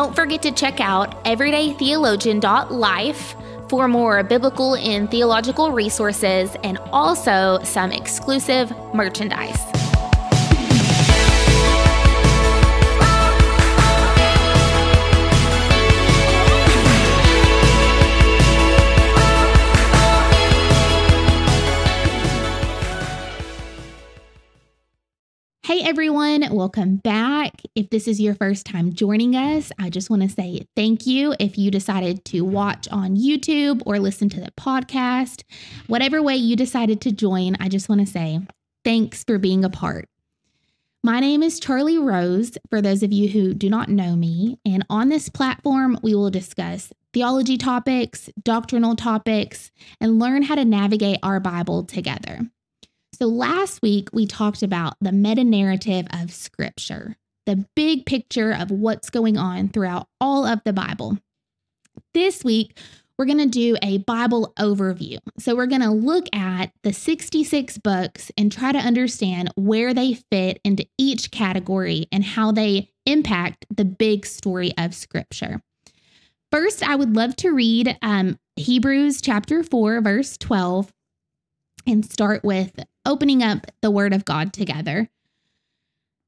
Don't forget to check out everydaytheologian.life for more biblical and theological resources and also some exclusive merchandise. Hey everyone, welcome back. If this is your first time joining us, I just want to say thank you. If you decided to watch on YouTube or listen to the podcast, whatever way you decided to join, I just want to say thanks for being a part. My name is Charlie Rose, for those of you who do not know me, and on this platform, we will discuss theology topics, doctrinal topics, and learn how to navigate our Bible together. So, last week we talked about the meta narrative of Scripture, the big picture of what's going on throughout all of the Bible. This week, we're going to do a Bible overview. So, we're going to look at the 66 books and try to understand where they fit into each category and how they impact the big story of Scripture. First, I would love to read um, Hebrews chapter 4, verse 12, and start with opening up the word of God together.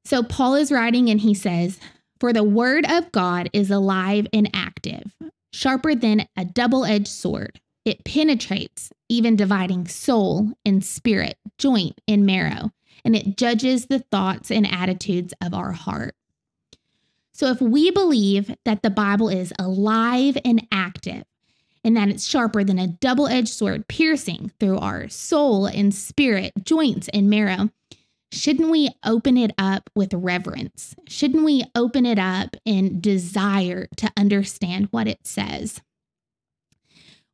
So Paul is writing and he says, For the word of God is alive and active, sharper than a double edged sword. It penetrates, even dividing soul and spirit, joint and marrow, and it judges the thoughts and attitudes of our heart. So, if we believe that the Bible is alive and active, and that it's sharper than a double edged sword, piercing through our soul and spirit, joints and marrow. Shouldn't we open it up with reverence? Shouldn't we open it up in desire to understand what it says?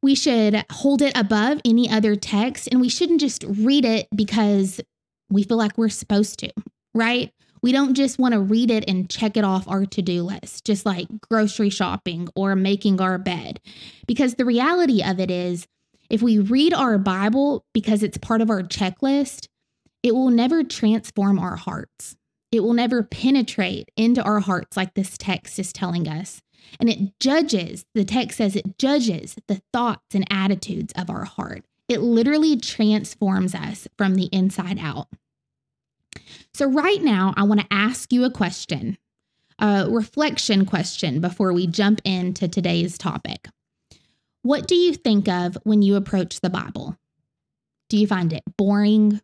We should hold it above any other text and we shouldn't just read it because we feel like we're supposed to, right? We don't just want to read it and check it off our to do list, just like grocery shopping or making our bed. Because the reality of it is, if we read our Bible because it's part of our checklist, it will never transform our hearts. It will never penetrate into our hearts like this text is telling us. And it judges, the text says it judges the thoughts and attitudes of our heart. It literally transforms us from the inside out. So, right now, I want to ask you a question, a reflection question before we jump into today's topic. What do you think of when you approach the Bible? Do you find it boring?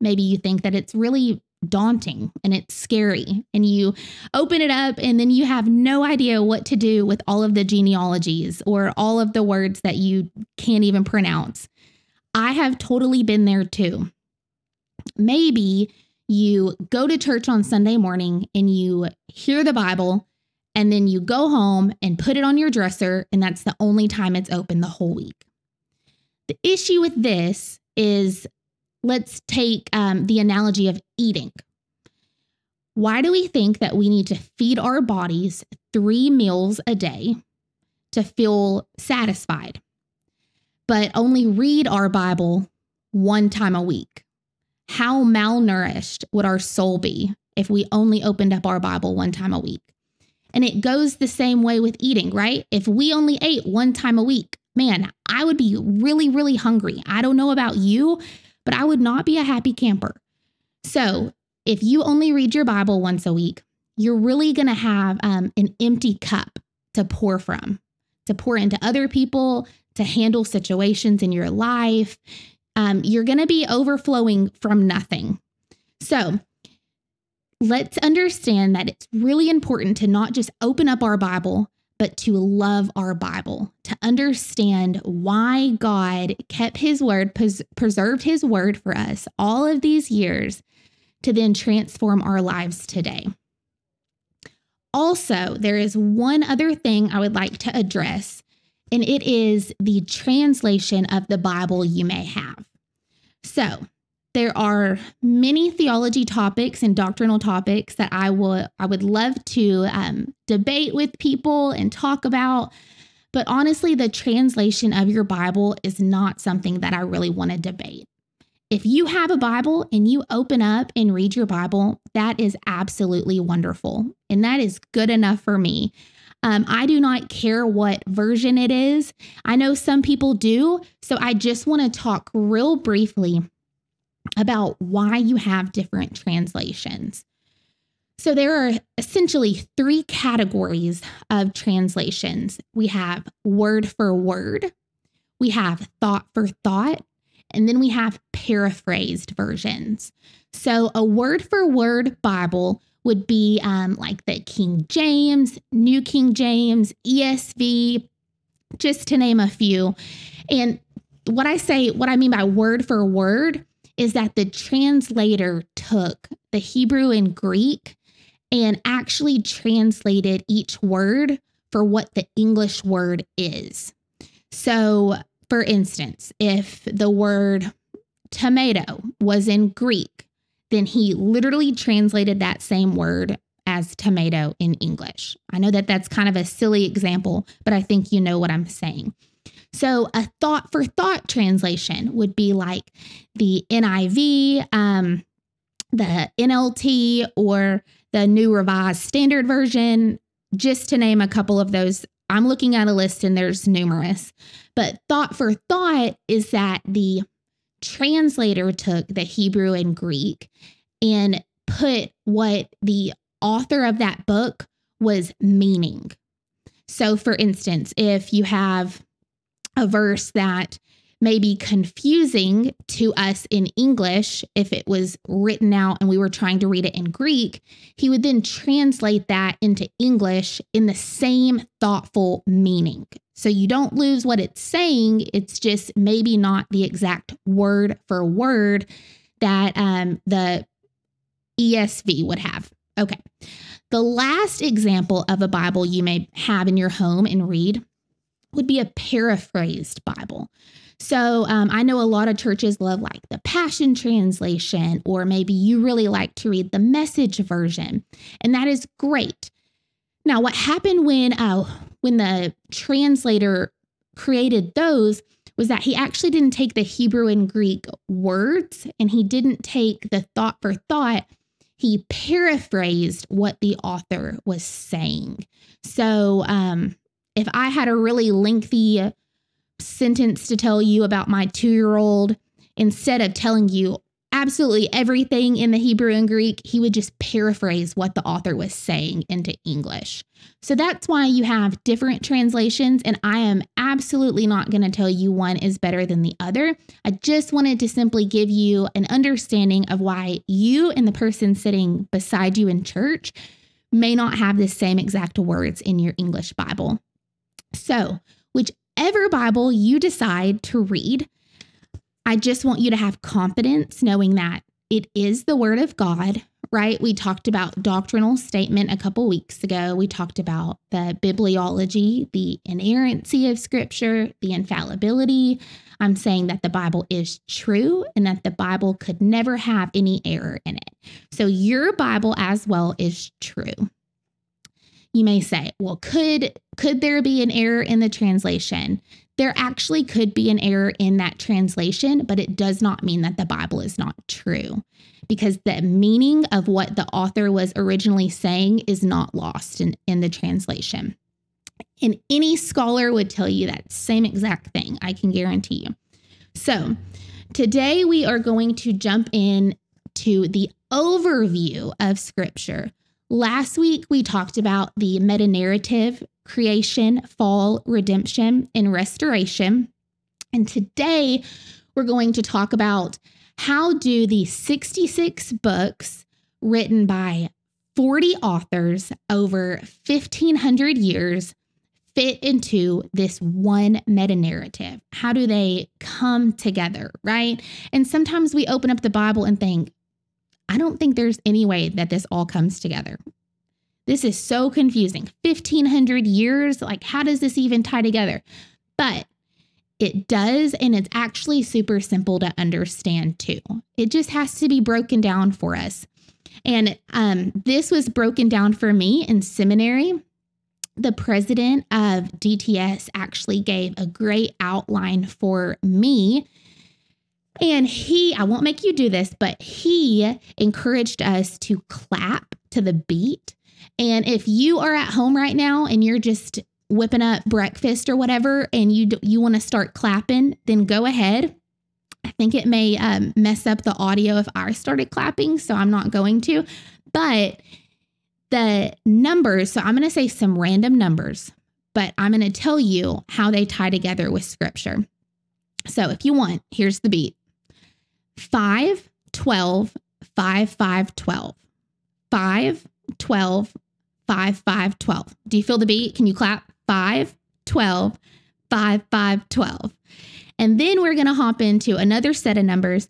Maybe you think that it's really daunting and it's scary, and you open it up and then you have no idea what to do with all of the genealogies or all of the words that you can't even pronounce. I have totally been there too. Maybe you go to church on Sunday morning and you hear the Bible, and then you go home and put it on your dresser, and that's the only time it's open the whole week. The issue with this is let's take um, the analogy of eating. Why do we think that we need to feed our bodies three meals a day to feel satisfied, but only read our Bible one time a week? how malnourished would our soul be if we only opened up our Bible one time a week? And it goes the same way with eating, right? If we only ate one time a week, man, I would be really, really hungry. I don't know about you, but I would not be a happy camper. So if you only read your Bible once a week, you're really going to have um, an empty cup to pour from, to pour into other people, to handle situations in your life um, you're going to be overflowing from nothing. So, let's understand that it's really important to not just open up our Bible, but to love our Bible, to understand why God kept his word, pres- preserved his word for us all of these years to then transform our lives today. Also, there is one other thing I would like to address, and it is the translation of the Bible you may have. So, there are many theology topics and doctrinal topics that I will I would love to um, debate with people and talk about. But honestly, the translation of your Bible is not something that I really want to debate. If you have a Bible and you open up and read your Bible, that is absolutely wonderful. And that is good enough for me. Um, I do not care what version it is. I know some people do. So I just want to talk real briefly about why you have different translations. So there are essentially three categories of translations we have word for word, we have thought for thought, and then we have paraphrased versions. So a word for word Bible would be um, like the King James, New King James, ESV, just to name a few. And what I say, what I mean by word for word is that the translator took the Hebrew and Greek and actually translated each word for what the English word is. So, for instance, if the word tomato was in Greek, then he literally translated that same word as tomato in English. I know that that's kind of a silly example, but I think you know what I'm saying. So, a thought for thought translation would be like the NIV, um, the NLT, or the New Revised Standard Version, just to name a couple of those. I'm looking at a list and there's numerous. But thought for thought is that the translator took the Hebrew and Greek and put what the author of that book was meaning. So, for instance, if you have a verse that may be confusing to us in English if it was written out and we were trying to read it in Greek, he would then translate that into English in the same thoughtful meaning. So you don't lose what it's saying, it's just maybe not the exact word for word that um, the ESV would have. Okay. The last example of a Bible you may have in your home and read would be a paraphrased Bible. So um, I know a lot of churches love like the Passion Translation, or maybe you really like to read the Message version, and that is great. Now, what happened when uh, when the translator created those was that he actually didn't take the Hebrew and Greek words, and he didn't take the thought for thought. He paraphrased what the author was saying. So, um, if I had a really lengthy sentence to tell you about my two year old, instead of telling you absolutely everything in the Hebrew and Greek, he would just paraphrase what the author was saying into English. So that's why you have different translations, and I am absolutely not going to tell you one is better than the other. I just wanted to simply give you an understanding of why you and the person sitting beside you in church may not have the same exact words in your English Bible. So, whichever Bible you decide to read, I just want you to have confidence knowing that it is the Word of God, right? We talked about doctrinal statement a couple weeks ago. We talked about the bibliology, the inerrancy of Scripture, the infallibility. I'm saying that the Bible is true and that the Bible could never have any error in it. So your Bible as well is true. You may say, well, could could there be an error in the translation? There actually could be an error in that translation, but it does not mean that the Bible is not true because the meaning of what the author was originally saying is not lost in, in the translation. And any scholar would tell you that same exact thing, I can guarantee you. So, today we are going to jump in to the overview of scripture Last week, we talked about the meta narrative, creation, fall, redemption, and restoration. And today, we're going to talk about how do the 66 books written by 40 authors over 1500 years fit into this one meta narrative? How do they come together, right? And sometimes we open up the Bible and think, I don't think there's any way that this all comes together. This is so confusing. 1500 years, like, how does this even tie together? But it does, and it's actually super simple to understand too. It just has to be broken down for us. And um, this was broken down for me in seminary. The president of DTS actually gave a great outline for me and he, I won't make you do this, but he encouraged us to clap to the beat. And if you are at home right now and you're just whipping up breakfast or whatever and you you want to start clapping, then go ahead. I think it may um, mess up the audio if I started clapping, so I'm not going to. But the numbers, so I'm going to say some random numbers, but I'm going to tell you how they tie together with scripture. So if you want, here's the beat 5, 12, 5, 5, 12. 5, 12, 5, 5, 12. Do you feel the beat? Can you clap? 5, 12, 5, 5, 12. And then we're going to hop into another set of numbers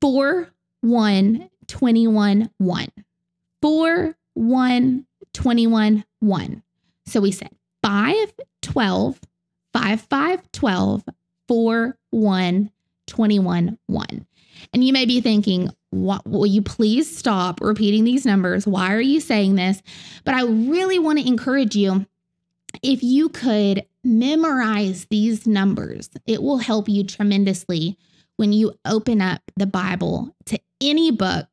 4, 1, 21, 1. 4, 1, 21, 1. So we said 5, 12, 5, 5, 12, 4, 1, 21, 1. And you may be thinking, what, will you please stop repeating these numbers? Why are you saying this? But I really want to encourage you if you could memorize these numbers, it will help you tremendously when you open up the Bible to any book,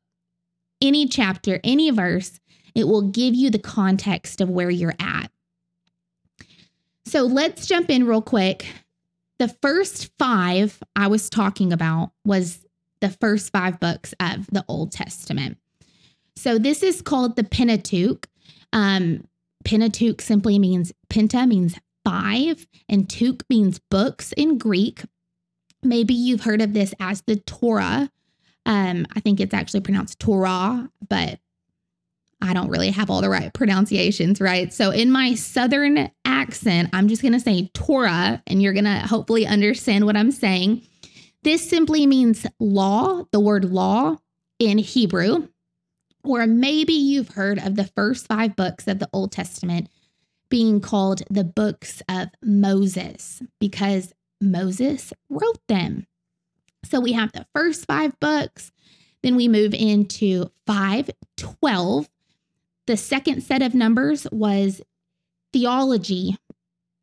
any chapter, any verse. It will give you the context of where you're at. So let's jump in real quick. The first five I was talking about was the first five books of the Old Testament. So this is called the Pentateuch. Um, Pentateuch simply means penta means five, and Tuch means books in Greek. Maybe you've heard of this as the Torah. Um, I think it's actually pronounced Torah, but I don't really have all the right pronunciations, right? So in my southern accent, I'm just going to say Torah, and you're going to hopefully understand what I'm saying. This simply means law, the word law in Hebrew. Or maybe you've heard of the first five books of the Old Testament being called the books of Moses because Moses wrote them. So we have the first five books, then we move into 512. The second set of numbers was theology.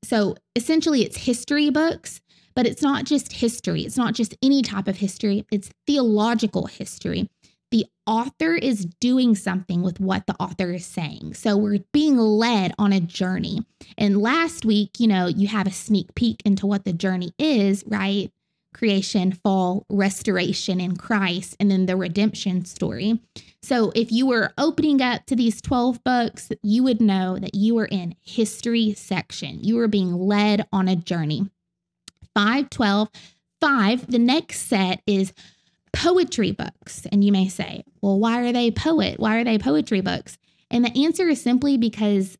So essentially, it's history books, but it's not just history. It's not just any type of history, it's theological history the author is doing something with what the author is saying. So we're being led on a journey. And last week, you know, you have a sneak peek into what the journey is, right? Creation, fall, restoration in Christ, and then the redemption story. So if you were opening up to these 12 books, you would know that you were in history section. You were being led on a journey. 512 5, the next set is poetry books. And you may say, well, why are they poet? Why are they poetry books? And the answer is simply because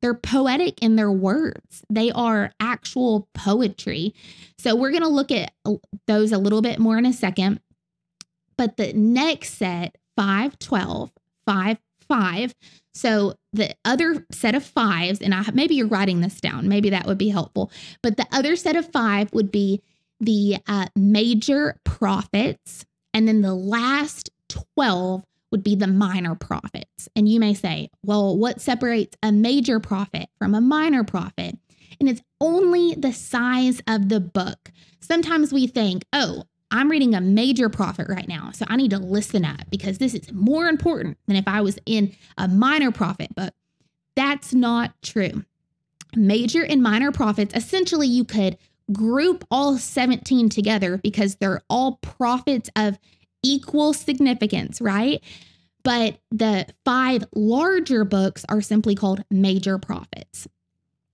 they're poetic in their words. They are actual poetry. So we're going to look at uh, those a little bit more in a second. But the next set, 512, 5 5. So the other set of fives, and I maybe you're writing this down, maybe that would be helpful. But the other set of five would be the uh, major prophets, and then the last 12 would be the minor prophets. And you may say, well, what separates a major prophet from a minor prophet? And it's only the size of the book. Sometimes we think, oh, I'm reading a major prophet right now, so I need to listen up because this is more important than if I was in a minor prophet but That's not true. Major and minor prophets, essentially, you could group all 17 together because they're all prophets of equal significance, right? But the five larger books are simply called major prophets.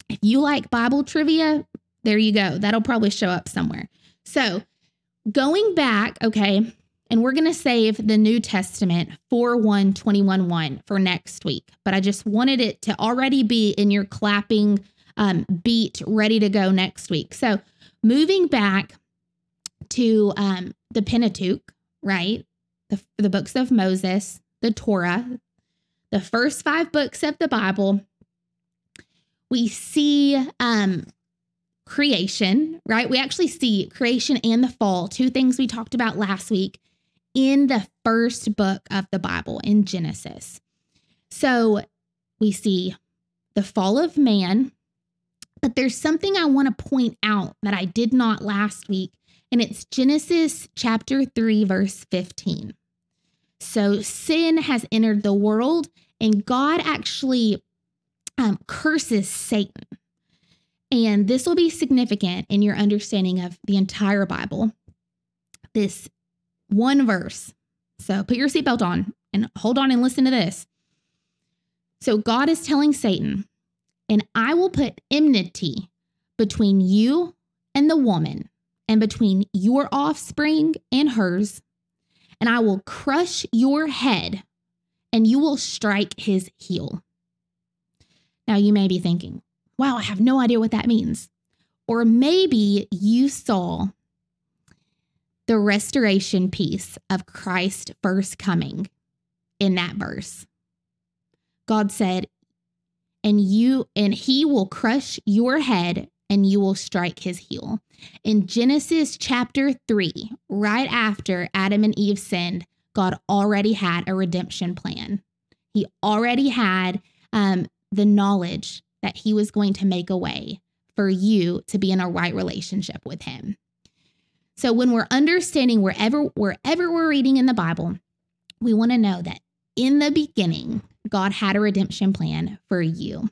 If you like Bible trivia, there you go. That'll probably show up somewhere. So, going back, okay, and we're going to save the New Testament 4 1 21 1 for next week, but I just wanted it to already be in your clapping um, beat ready to go next week. So, moving back to um, the Pentateuch, right? The, the books of Moses, the Torah, the first five books of the Bible, we see um, creation, right? We actually see creation and the fall, two things we talked about last week in the first book of the Bible in Genesis. So we see the fall of man, but there's something I want to point out that I did not last week, and it's Genesis chapter 3, verse 15. So sin has entered the world, And God actually um, curses Satan. And this will be significant in your understanding of the entire Bible. This one verse. So put your seatbelt on and hold on and listen to this. So God is telling Satan, and I will put enmity between you and the woman, and between your offspring and hers, and I will crush your head, and you will strike his heel. Now, you may be thinking, wow, I have no idea what that means. Or maybe you saw the restoration piece of Christ first coming in that verse. God said, and you and he will crush your head and you will strike his heel. In Genesis chapter 3, right after Adam and Eve sinned, God already had a redemption plan. He already had um, the knowledge that he was going to make a way for you to be in a right relationship with him. So when we're understanding wherever wherever we're reading in the Bible, we want to know that in the beginning, God had a redemption plan for you.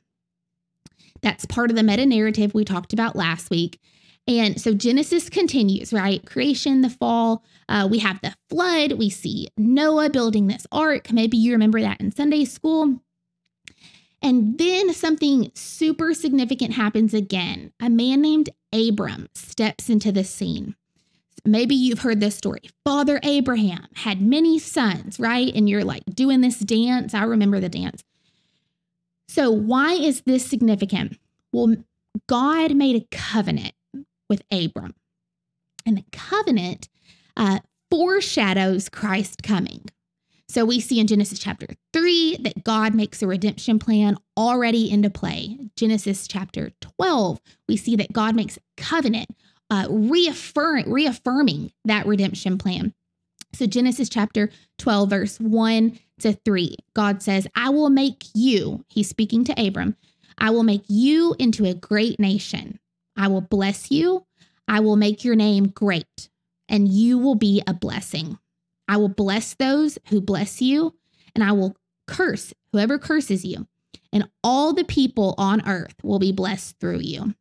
That's part of the meta narrative we talked about last week. And so Genesis continues, right? Creation, the fall. Uh, we have the flood. We see Noah building this ark. Maybe you remember that in Sunday school. And then something super significant happens again. A man named Abram steps into the scene. Maybe you've heard this story. Father Abraham had many sons, right? And you're like doing this dance. I remember the dance. So, why is this significant? Well, God made a covenant with Abram, and the covenant uh, foreshadows Christ coming. So, we see in Genesis chapter 3 that God makes a redemption plan already into play. Genesis chapter 12, we see that God makes covenant uh, reaffirm, reaffirming that redemption plan. So, Genesis chapter 12, verse 1 to 3, God says, I will make you, he's speaking to Abram, I will make you into a great nation. I will bless you. I will make your name great, and you will be a blessing. I will bless those who bless you, and I will curse whoever curses you, and all the people on earth will be blessed through you.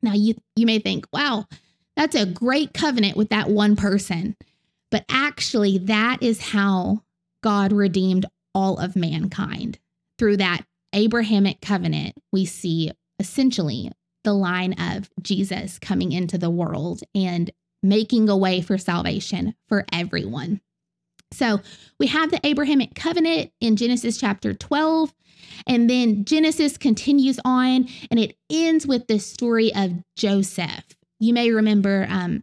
Now, you, you may think, wow, that's a great covenant with that one person. But actually, that is how God redeemed all of mankind. Through that Abrahamic covenant, we see essentially the line of Jesus coming into the world and making a way for salvation for everyone. So we have the Abrahamic covenant in Genesis chapter 12. And then Genesis continues on and it ends with the story of Joseph. You may remember um,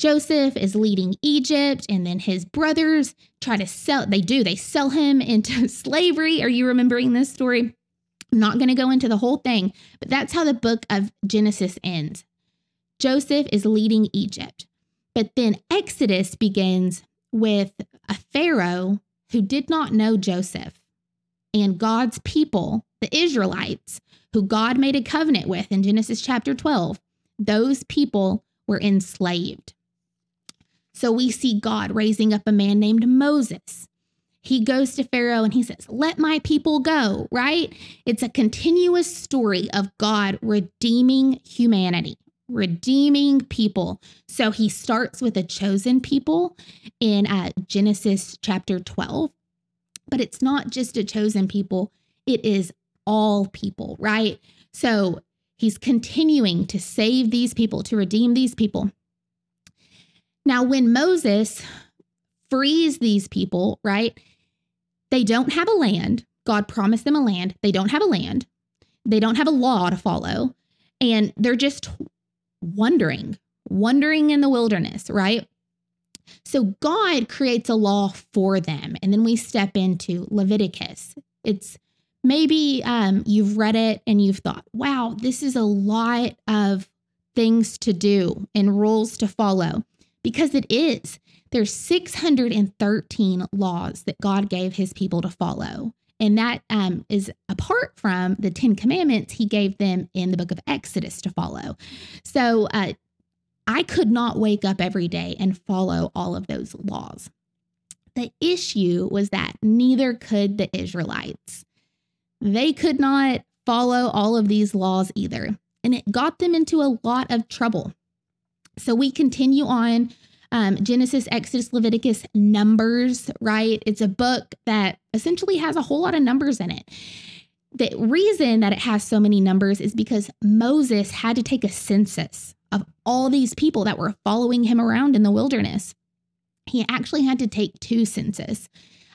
Joseph is leading Egypt, and then his brothers try to sell, they do, they sell him into slavery. Are you remembering this story? I'm not going to go into the whole thing, but that's how the book of Genesis ends. Joseph is leading Egypt. But then Exodus begins with a Pharaoh who did not know Joseph and God's people, the Israelites, who God made a covenant with in Genesis chapter 12. Those people were enslaved. So we see God raising up a man named Moses. He goes to Pharaoh and he says, Let my people go, right? It's a continuous story of God redeeming humanity, redeeming people. So he starts with a chosen people in uh, Genesis chapter 12, but it's not just a chosen people, it is all people, right? So he's continuing to save these people, to redeem these people. Now, when Moses frees these people, right, they don't have a land. God promised them a land. They don't have a land. They don't have a law to follow. And they're just wandering, wandering in the wilderness, right? So God creates a law for them. And then we step into Leviticus. It's maybe um, you've read it and you've thought, wow, this is a lot of things to do and rules to follow because it is. There's 613 laws that God gave his people to follow. And that um, is apart from the 10 commandments he gave them in the book of Exodus to follow. So uh, I could not wake up every day and follow all of those laws. The issue was that neither could the Israelites. They could not follow all of these laws either, and it got them into a lot of trouble. So we continue on um, Genesis, Exodus, Leviticus, Numbers, right? It's a book that essentially has a whole lot of numbers in it. The reason that it has so many numbers is because Moses had to take a census of all these people that were following him around in the wilderness. He actually had to take two census.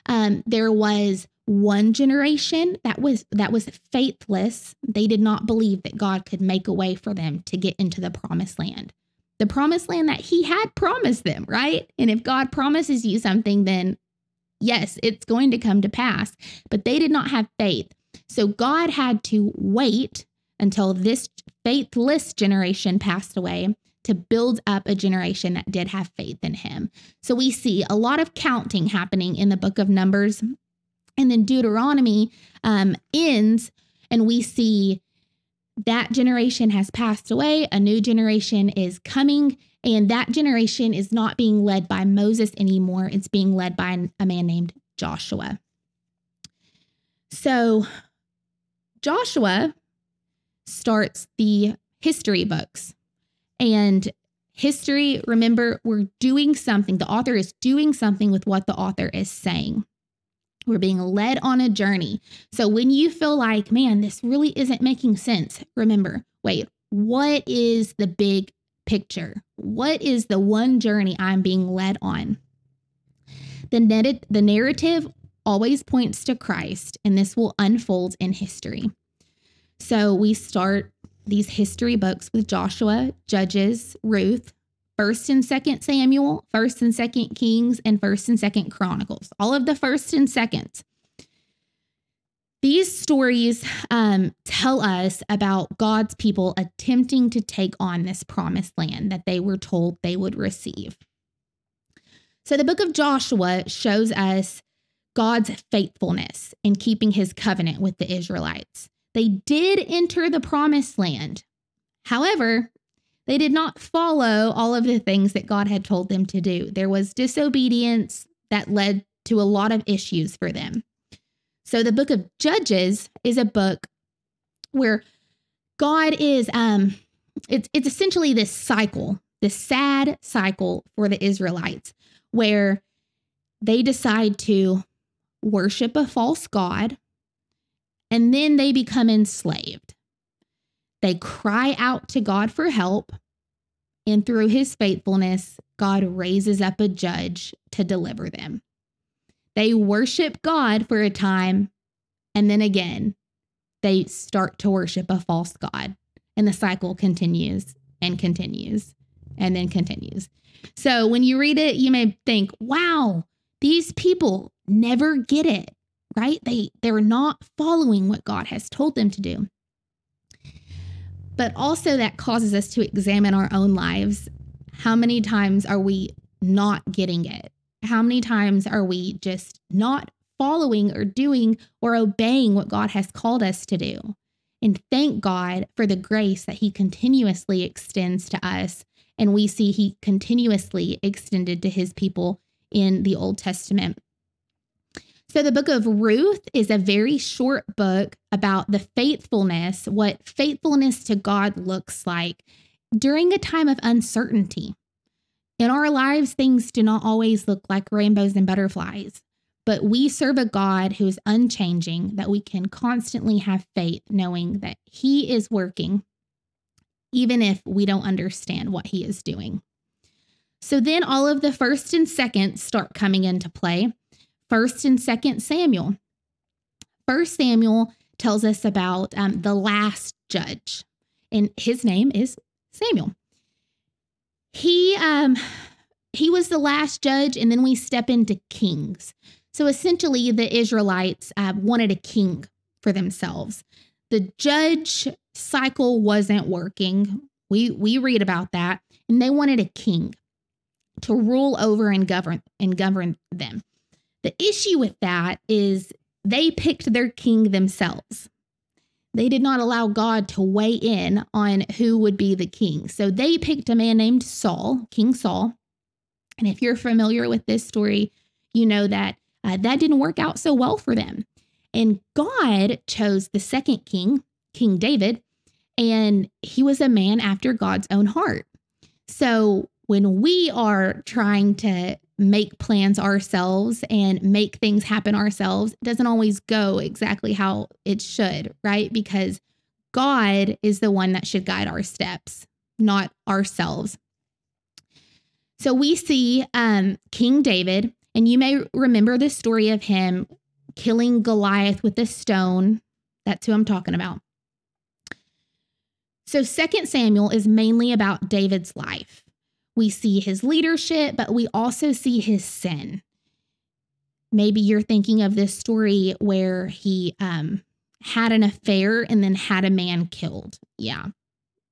Um, there was one generation that was that was faithless. They did not believe that God could make a way for them to get into the promised land the promised land that he had promised them, right? And if God promises you something, then yes, it's going to come to pass. But they did not have faith. So God had to wait until this faithless generation passed away to build up a generation that did have faith in him. So we see a lot of counting happening in the book of Numbers. And then Deuteronomy um, ends, and we see that generation has passed away, a new generation is coming, and that generation is not being led by Moses anymore. It's being led by a man named Joshua. So, Joshua starts the history books. And history, remember, we're doing something. The author is doing something with what the author is saying. We're being led on a journey. So when you feel like, man, this really isn't making sense, remember, wait, what is the big picture? What is the one journey I'm being led on? The, net- the narrative always points to Christ, and this will unfold in history. So we start these history books with Joshua, Judges, Ruth, First and Second Samuel, First and Second Kings, and First and Second Chronicles. All of the first and seconds. These stories um, tell us about God's people attempting to take on this promised land that they were told they would receive. So, the book of Joshua shows us God's faithfulness in keeping his covenant with the Israelites. They did enter the promised land. However, they did not follow all of the things that God had told them to do. There was disobedience that led to a lot of issues for them. So the book of Judges is a book where God is um it's it's essentially this cycle, this sad cycle for the Israelites where they decide to worship a false god and then they become enslaved. They cry out to God for help. And through his faithfulness, God raises up a judge to deliver them. They worship God for a time, and then again, they start to worship a false God. And the cycle continues and continues and then continues. So when you read it, you may think, wow, these people never get it, right? They they're not following what God has told them to do but also that causes us to examine our own lives. How many times are we not getting it? How many times are we just not following or doing or obeying what God has called us to do? And thank God for the grace that He continuously extends to us. And we see He continuously extended to His people in the Old Testament. So, the book of Ruth is a very short book about the faithfulness, what faithfulness to God looks like during a time of uncertainty. In our lives, things do not always look like rainbows and butterflies, but we serve a God who is unchanging, that we can constantly have faith, knowing that He is working, even if we don't understand what He is doing. So then all of the first and second start coming into play. First and Second Samuel. First Samuel tells us about um, the last judge, and his name is Samuel. He um, he was the last judge, and then we step into kings. So essentially, the Israelites uh, wanted a king for themselves. The judge cycle wasn't working. We we read about that, and they wanted a king to rule over and govern and govern them. The issue with that is they picked their king themselves. They did not allow God to weigh in on who would be the king. So they picked a man named Saul, King Saul. And if you're familiar with this story, you know that uh, that didn't work out so well for them. And God chose the second king, King David, and he was a man after God's own heart. So when we are trying to make plans ourselves and make things happen ourselves, doesn't always go exactly how it should, right? Because God is the one that should guide our steps, not ourselves. So we see um, King David, and you may remember the story of him killing Goliath with a stone. That's who I'm talking about. So, Second Samuel is mainly about David's life. We see his leadership, but we also see his sin. Maybe you're thinking of this story where he um, had an affair and then had a man killed. Yeah,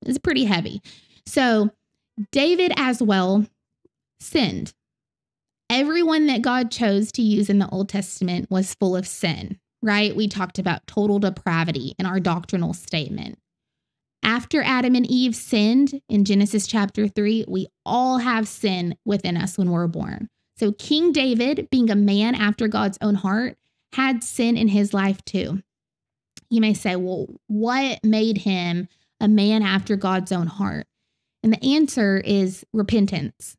it's pretty heavy. So, David as well sinned. Everyone that God chose to use in the Old Testament was full of sin, right? We talked about total depravity in our doctrinal statement. After Adam and Eve sinned in Genesis chapter 3, we all have sin within us when we're born. So, King David, being a man after God's own heart, had sin in his life too. You may say, well, what made him a man after God's own heart? And the answer is repentance.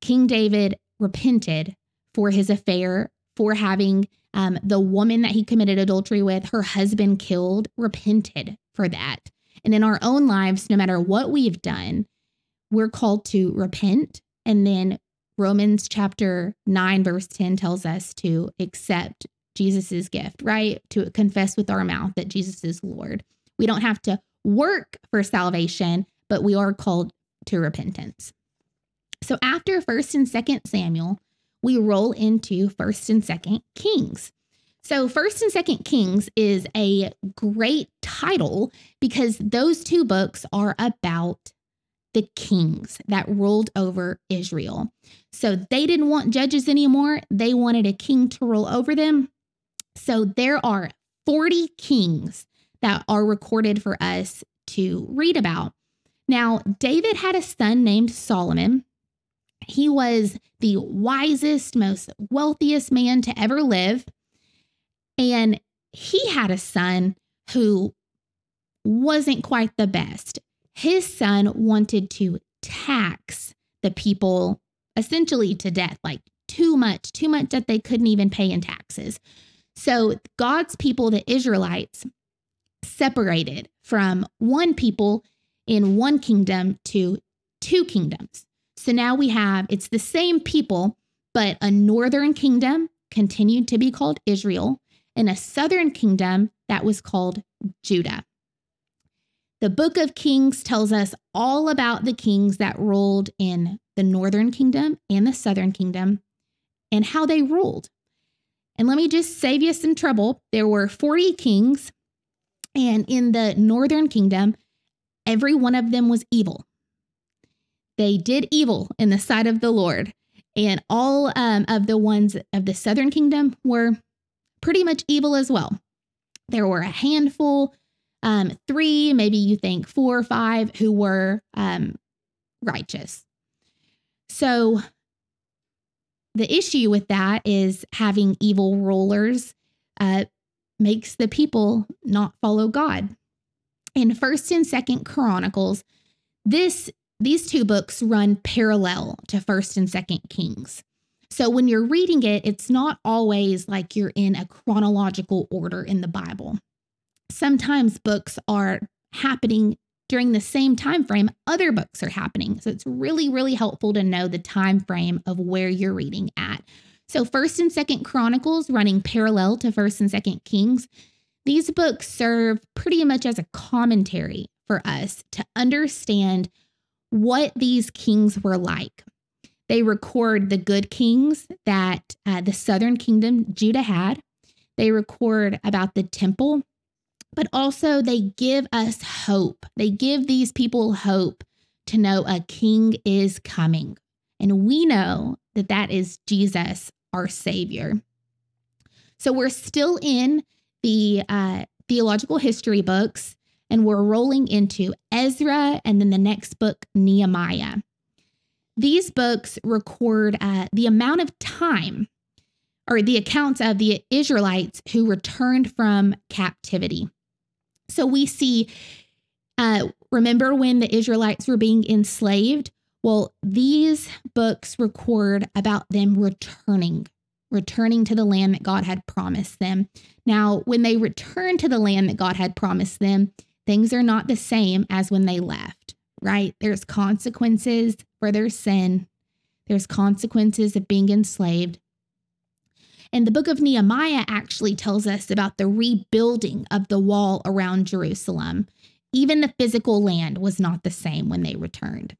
King David repented for his affair, for having um, the woman that he committed adultery with, her husband killed, repented for that. And in our own lives, no matter what we've done, we're called to repent. And then Romans chapter 9, verse 10 tells us to accept Jesus's gift, right? To confess with our mouth that Jesus is Lord. We don't have to work for salvation, but we are called to repentance. So after 1st and 2nd Samuel, we roll into 1st and 2nd Kings. So, First and Second Kings is a great title because those two books are about the kings that ruled over Israel. So, they didn't want judges anymore, they wanted a king to rule over them. So, there are 40 kings that are recorded for us to read about. Now, David had a son named Solomon. He was the wisest, most wealthiest man to ever live. And he had a son who wasn't quite the best. His son wanted to tax the people essentially to death, like too much, too much that they couldn't even pay in taxes. So God's people, the Israelites, separated from one people in one kingdom to two kingdoms. So now we have it's the same people, but a northern kingdom continued to be called Israel, in a southern kingdom that was called Judah. The book of Kings tells us all about the kings that ruled in the northern kingdom and the southern kingdom and how they ruled. And let me just save you some trouble. There were 40 kings, and in the northern kingdom, every one of them was evil. They did evil in the sight of the Lord. And all um, of the ones of the southern kingdom were pretty much evil as well. There were a handful, um, three, maybe you think four or five, who were um, righteous. So the issue with that is having evil rulers uh, makes the people not follow God. In First and Second Chronicles, this these two books run parallel to First and Second Kings. So when you're reading it, it's not always like you're in a chronological order in the Bible. Sometimes books are happening during the same time frame other books are happening. So it's really really helpful to know the time frame of where you're reading at. So 1st and 2nd Chronicles running parallel to 1st and 2nd Kings. These books serve pretty much as a commentary for us to understand what these kings were like. They record the good kings that uh, the southern kingdom, Judah, had. They record about the temple, but also they give us hope. They give these people hope to know a king is coming. And we know that that is Jesus, our Savior. So we're still in the uh, theological history books, and we're rolling into Ezra and then the next book, Nehemiah. These books record uh, the amount of time or the accounts of the Israelites who returned from captivity. So we see, uh, remember when the Israelites were being enslaved? Well, these books record about them returning, returning to the land that God had promised them. Now, when they return to the land that God had promised them, things are not the same as when they left, right? There's consequences for their sin, there's consequences of being enslaved. And the book of Nehemiah actually tells us about the rebuilding of the wall around Jerusalem. Even the physical land was not the same when they returned.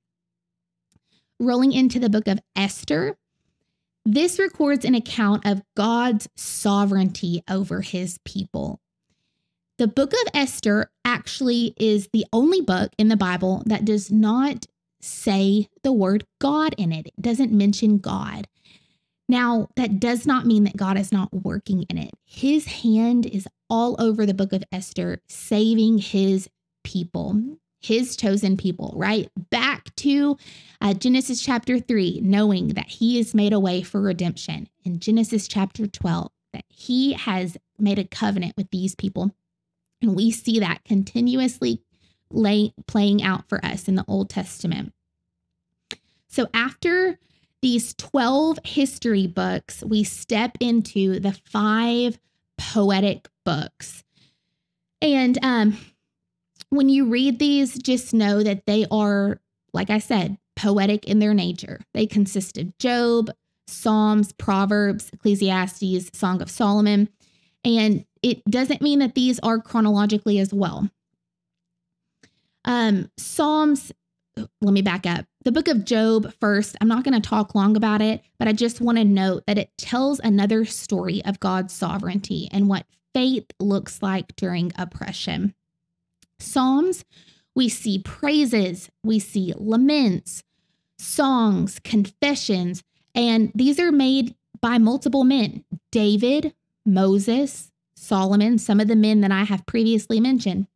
Rolling into the book of Esther, this records an account of God's sovereignty over his people. The book of Esther actually is the only book in the Bible that does not say the word God in it. It doesn't mention God. Now, that does not mean that God is not working in it. His hand is all over the book of Esther, saving his people, his chosen people, right? Back to uh, Genesis chapter 3, knowing that he has made a way for redemption. In Genesis chapter 12, that he has made a covenant with these people. And we see that continuously lay, playing out for us in the Old Testament. So after these 12 history books, we step into the five poetic books. And um, when you read these, just know that they are, like I said, poetic in their nature. They consist of Job, Psalms, Proverbs, Ecclesiastes, Song of Solomon. And it doesn't mean that these are chronologically as well. Um, Psalms, let me back up the book of Job first. I'm not going to talk long about it, but I just want to note that it tells another story of God's sovereignty and what faith looks like during oppression. Psalms, we see praises, we see laments, songs, confessions, and these are made by multiple men David, Moses, Solomon, some of the men that I have previously mentioned.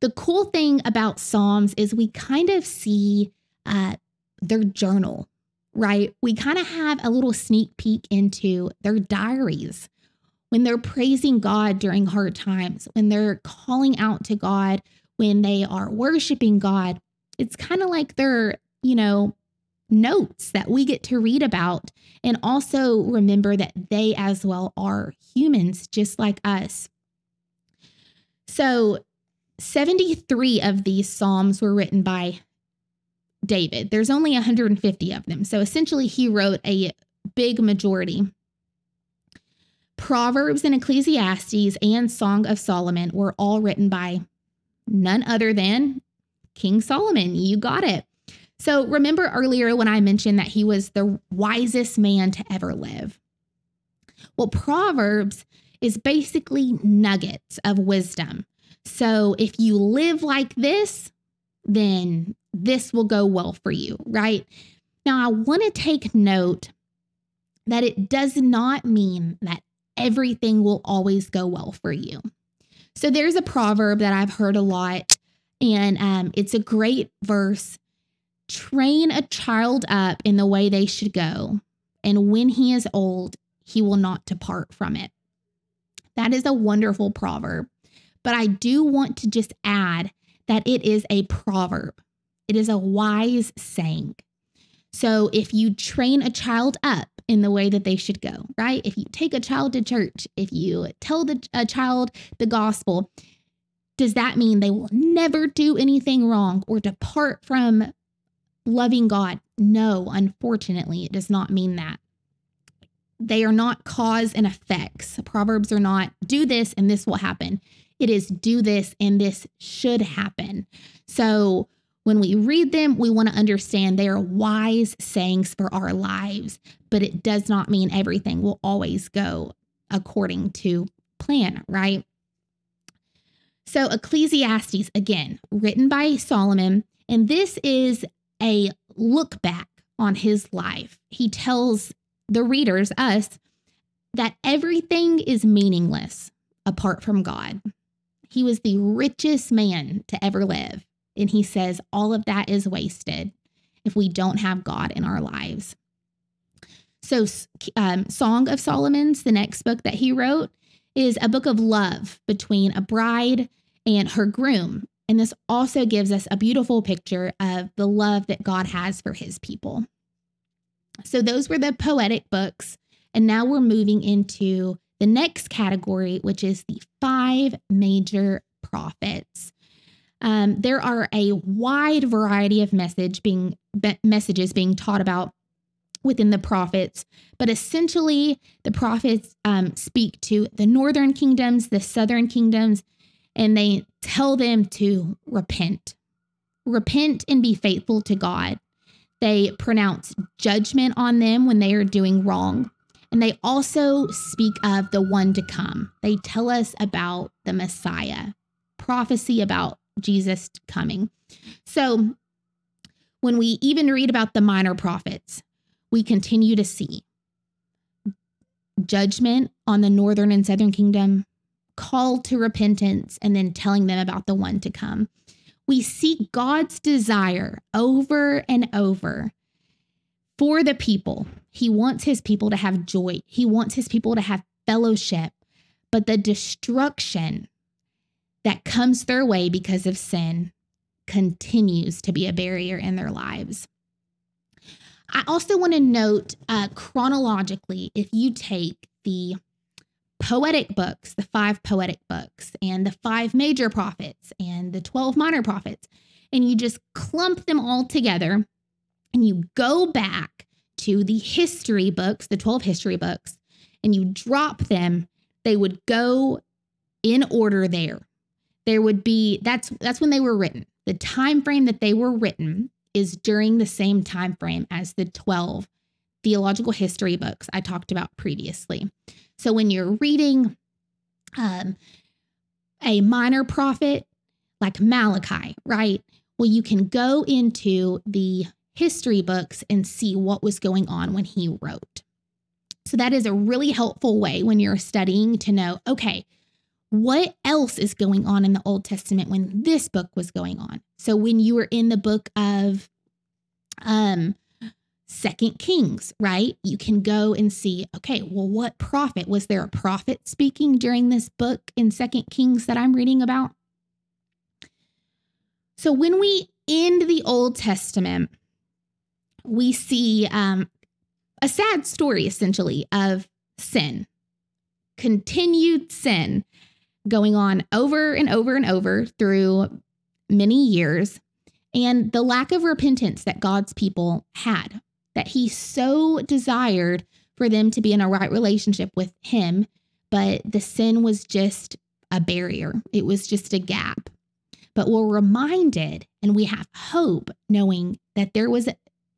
The cool thing about Psalms is we kind of see uh, their journal, right? We kind of have a little sneak peek into their diaries when they're praising God during hard times, when they're calling out to God, when they are worshiping God. It's kind of like they're, you know, notes that we get to read about and also remember that they as well are humans just like us. So 73 of these Psalms were written by David. There's only 150 of them. So essentially, he wrote a big majority. Proverbs and Ecclesiastes and Song of Solomon were all written by none other than King Solomon. You got it. So remember earlier when I mentioned that he was the wisest man to ever live? Well, Proverbs is basically nuggets of wisdom so if you live like this, then this will go well for you, right? Now, I want to take note that it does not mean that everything will always go well for you. So there's a proverb that I've heard a lot, and um, it's a great verse. Train a child up in the way they should go, and when he is old, he will not depart from it. That is a wonderful proverb. But I do want to just add that it is a proverb, it is a wise saying. So if you train a child up in the way that they should go, right? If you take a child to church, if you tell the, a child the gospel, does that mean they will never do anything wrong or depart from loving God? No, unfortunately, it does not mean that. They are not cause and effects. Proverbs are not do this and this will happen. It is do this and this should happen. So when we read them, we want to understand they are wise sayings for our lives, but it does not mean everything will always go according to plan, right? So, Ecclesiastes, again, written by Solomon, and this is a look back on his life. He tells the readers, us, that everything is meaningless apart from God. He was the richest man to ever live. And he says all of that is wasted if we don't have God in our lives. So, um, Song of Solomon's, the next book that he wrote, is a book of love between a bride and her groom. And this also gives us a beautiful picture of the love that God has for his people. So, those were the poetic books. And now we're moving into the next category, which is the five major prophets. Um, there are a wide variety of message being messages being taught about within the prophets, but essentially the prophets um, speak to the northern kingdoms, the southern kingdoms, and they tell them to repent, repent and be faithful to God. They pronounce judgment on them when they are doing wrong. And they also speak of the one to come. They tell us about the Messiah, prophecy about Jesus coming. So when we even read about the minor prophets, we continue to see judgment on the northern and southern kingdom, call to repentance, and then telling them about the one to come. We see God's desire over and over for the people. He wants his people to have joy, he wants his people to have fellowship. But the destruction that comes their way because of sin continues to be a barrier in their lives. I also want to note uh, chronologically, if you take the poetic books, the five poetic books, and the five major prophets, and the 12 minor prophets, and you just clump them all together and you go back to the history books, the 12 history books, and you drop them, they would go in order there. There would be that's that's when they were written. The time frame that they were written is during the same time frame as the 12 theological history books I talked about previously. So when you're reading um, a minor prophet like Malachi, right? Well, you can go into the history books and see what was going on when he wrote. So that is a really helpful way when you're studying to know, okay, what else is going on in the Old Testament when this book was going on? So when you were in the book of um Second Kings, right? You can go and see, okay, well, what prophet? Was there a prophet speaking during this book in Second Kings that I'm reading about? So when we end the Old Testament, we see um, a sad story essentially of sin, continued sin going on over and over and over through many years, and the lack of repentance that God's people had, that He so desired for them to be in a right relationship with Him, but the sin was just a barrier, it was just a gap. But we're reminded and we have hope knowing that there was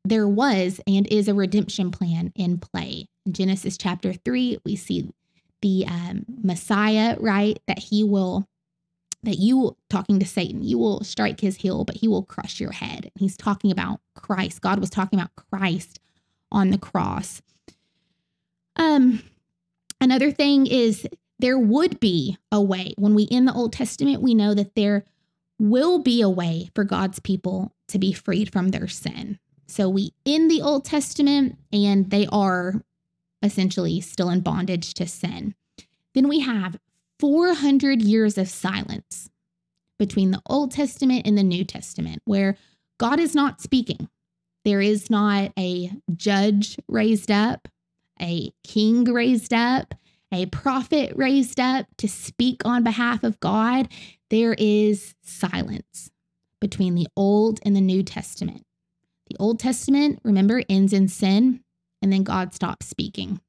there was and is a redemption plan in play. In Genesis chapter 3, we see the um, Messiah, right? That he will, that you, talking to Satan, you will strike his heel, but he will crush your head. And He's talking about Christ. God was talking about Christ on the cross. Um, another thing is there would be a way. When we in the Old Testament, we know that there will be a way for God's people to be freed from their sin. So we in the Old Testament, and they are essentially still in bondage to sin. Then we have 400 years of silence between the Old Testament and the New Testament, where God is not speaking. There is not a judge raised up, a king raised up, a prophet raised up to speak on behalf of God. There is silence between the Old and the New Testament. The Old Testament, remember, ends in sin, and then God stops speaking.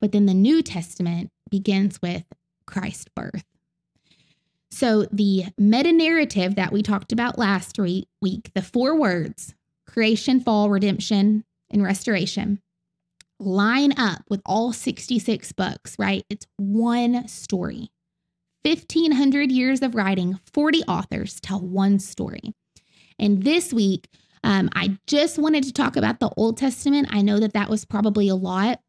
But then the New Testament begins with Christ's birth. So the meta narrative that we talked about last week, the four words creation, fall, redemption, and restoration line up with all 66 books, right? It's one story. 1500 years of writing, 40 authors tell one story. And this week, um, I just wanted to talk about the Old Testament. I know that that was probably a lot,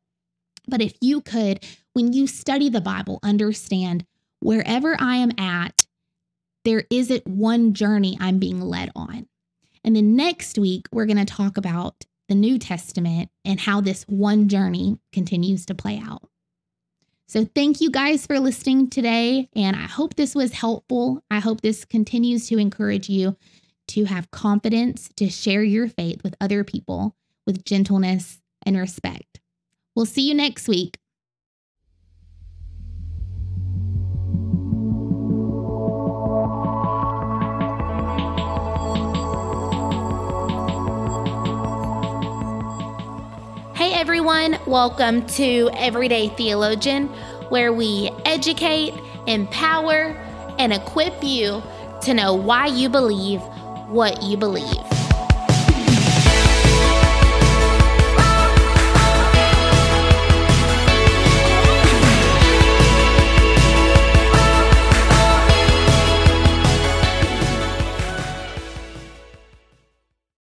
but if you could, when you study the Bible, understand wherever I am at, there isn't one journey I'm being led on. And then next week, we're going to talk about the New Testament and how this one journey continues to play out. So, thank you guys for listening today. And I hope this was helpful. I hope this continues to encourage you to have confidence to share your faith with other people with gentleness and respect. We'll see you next week. Hey everyone, welcome to Everyday Theologian, where we educate, empower, and equip you to know why you believe what you believe.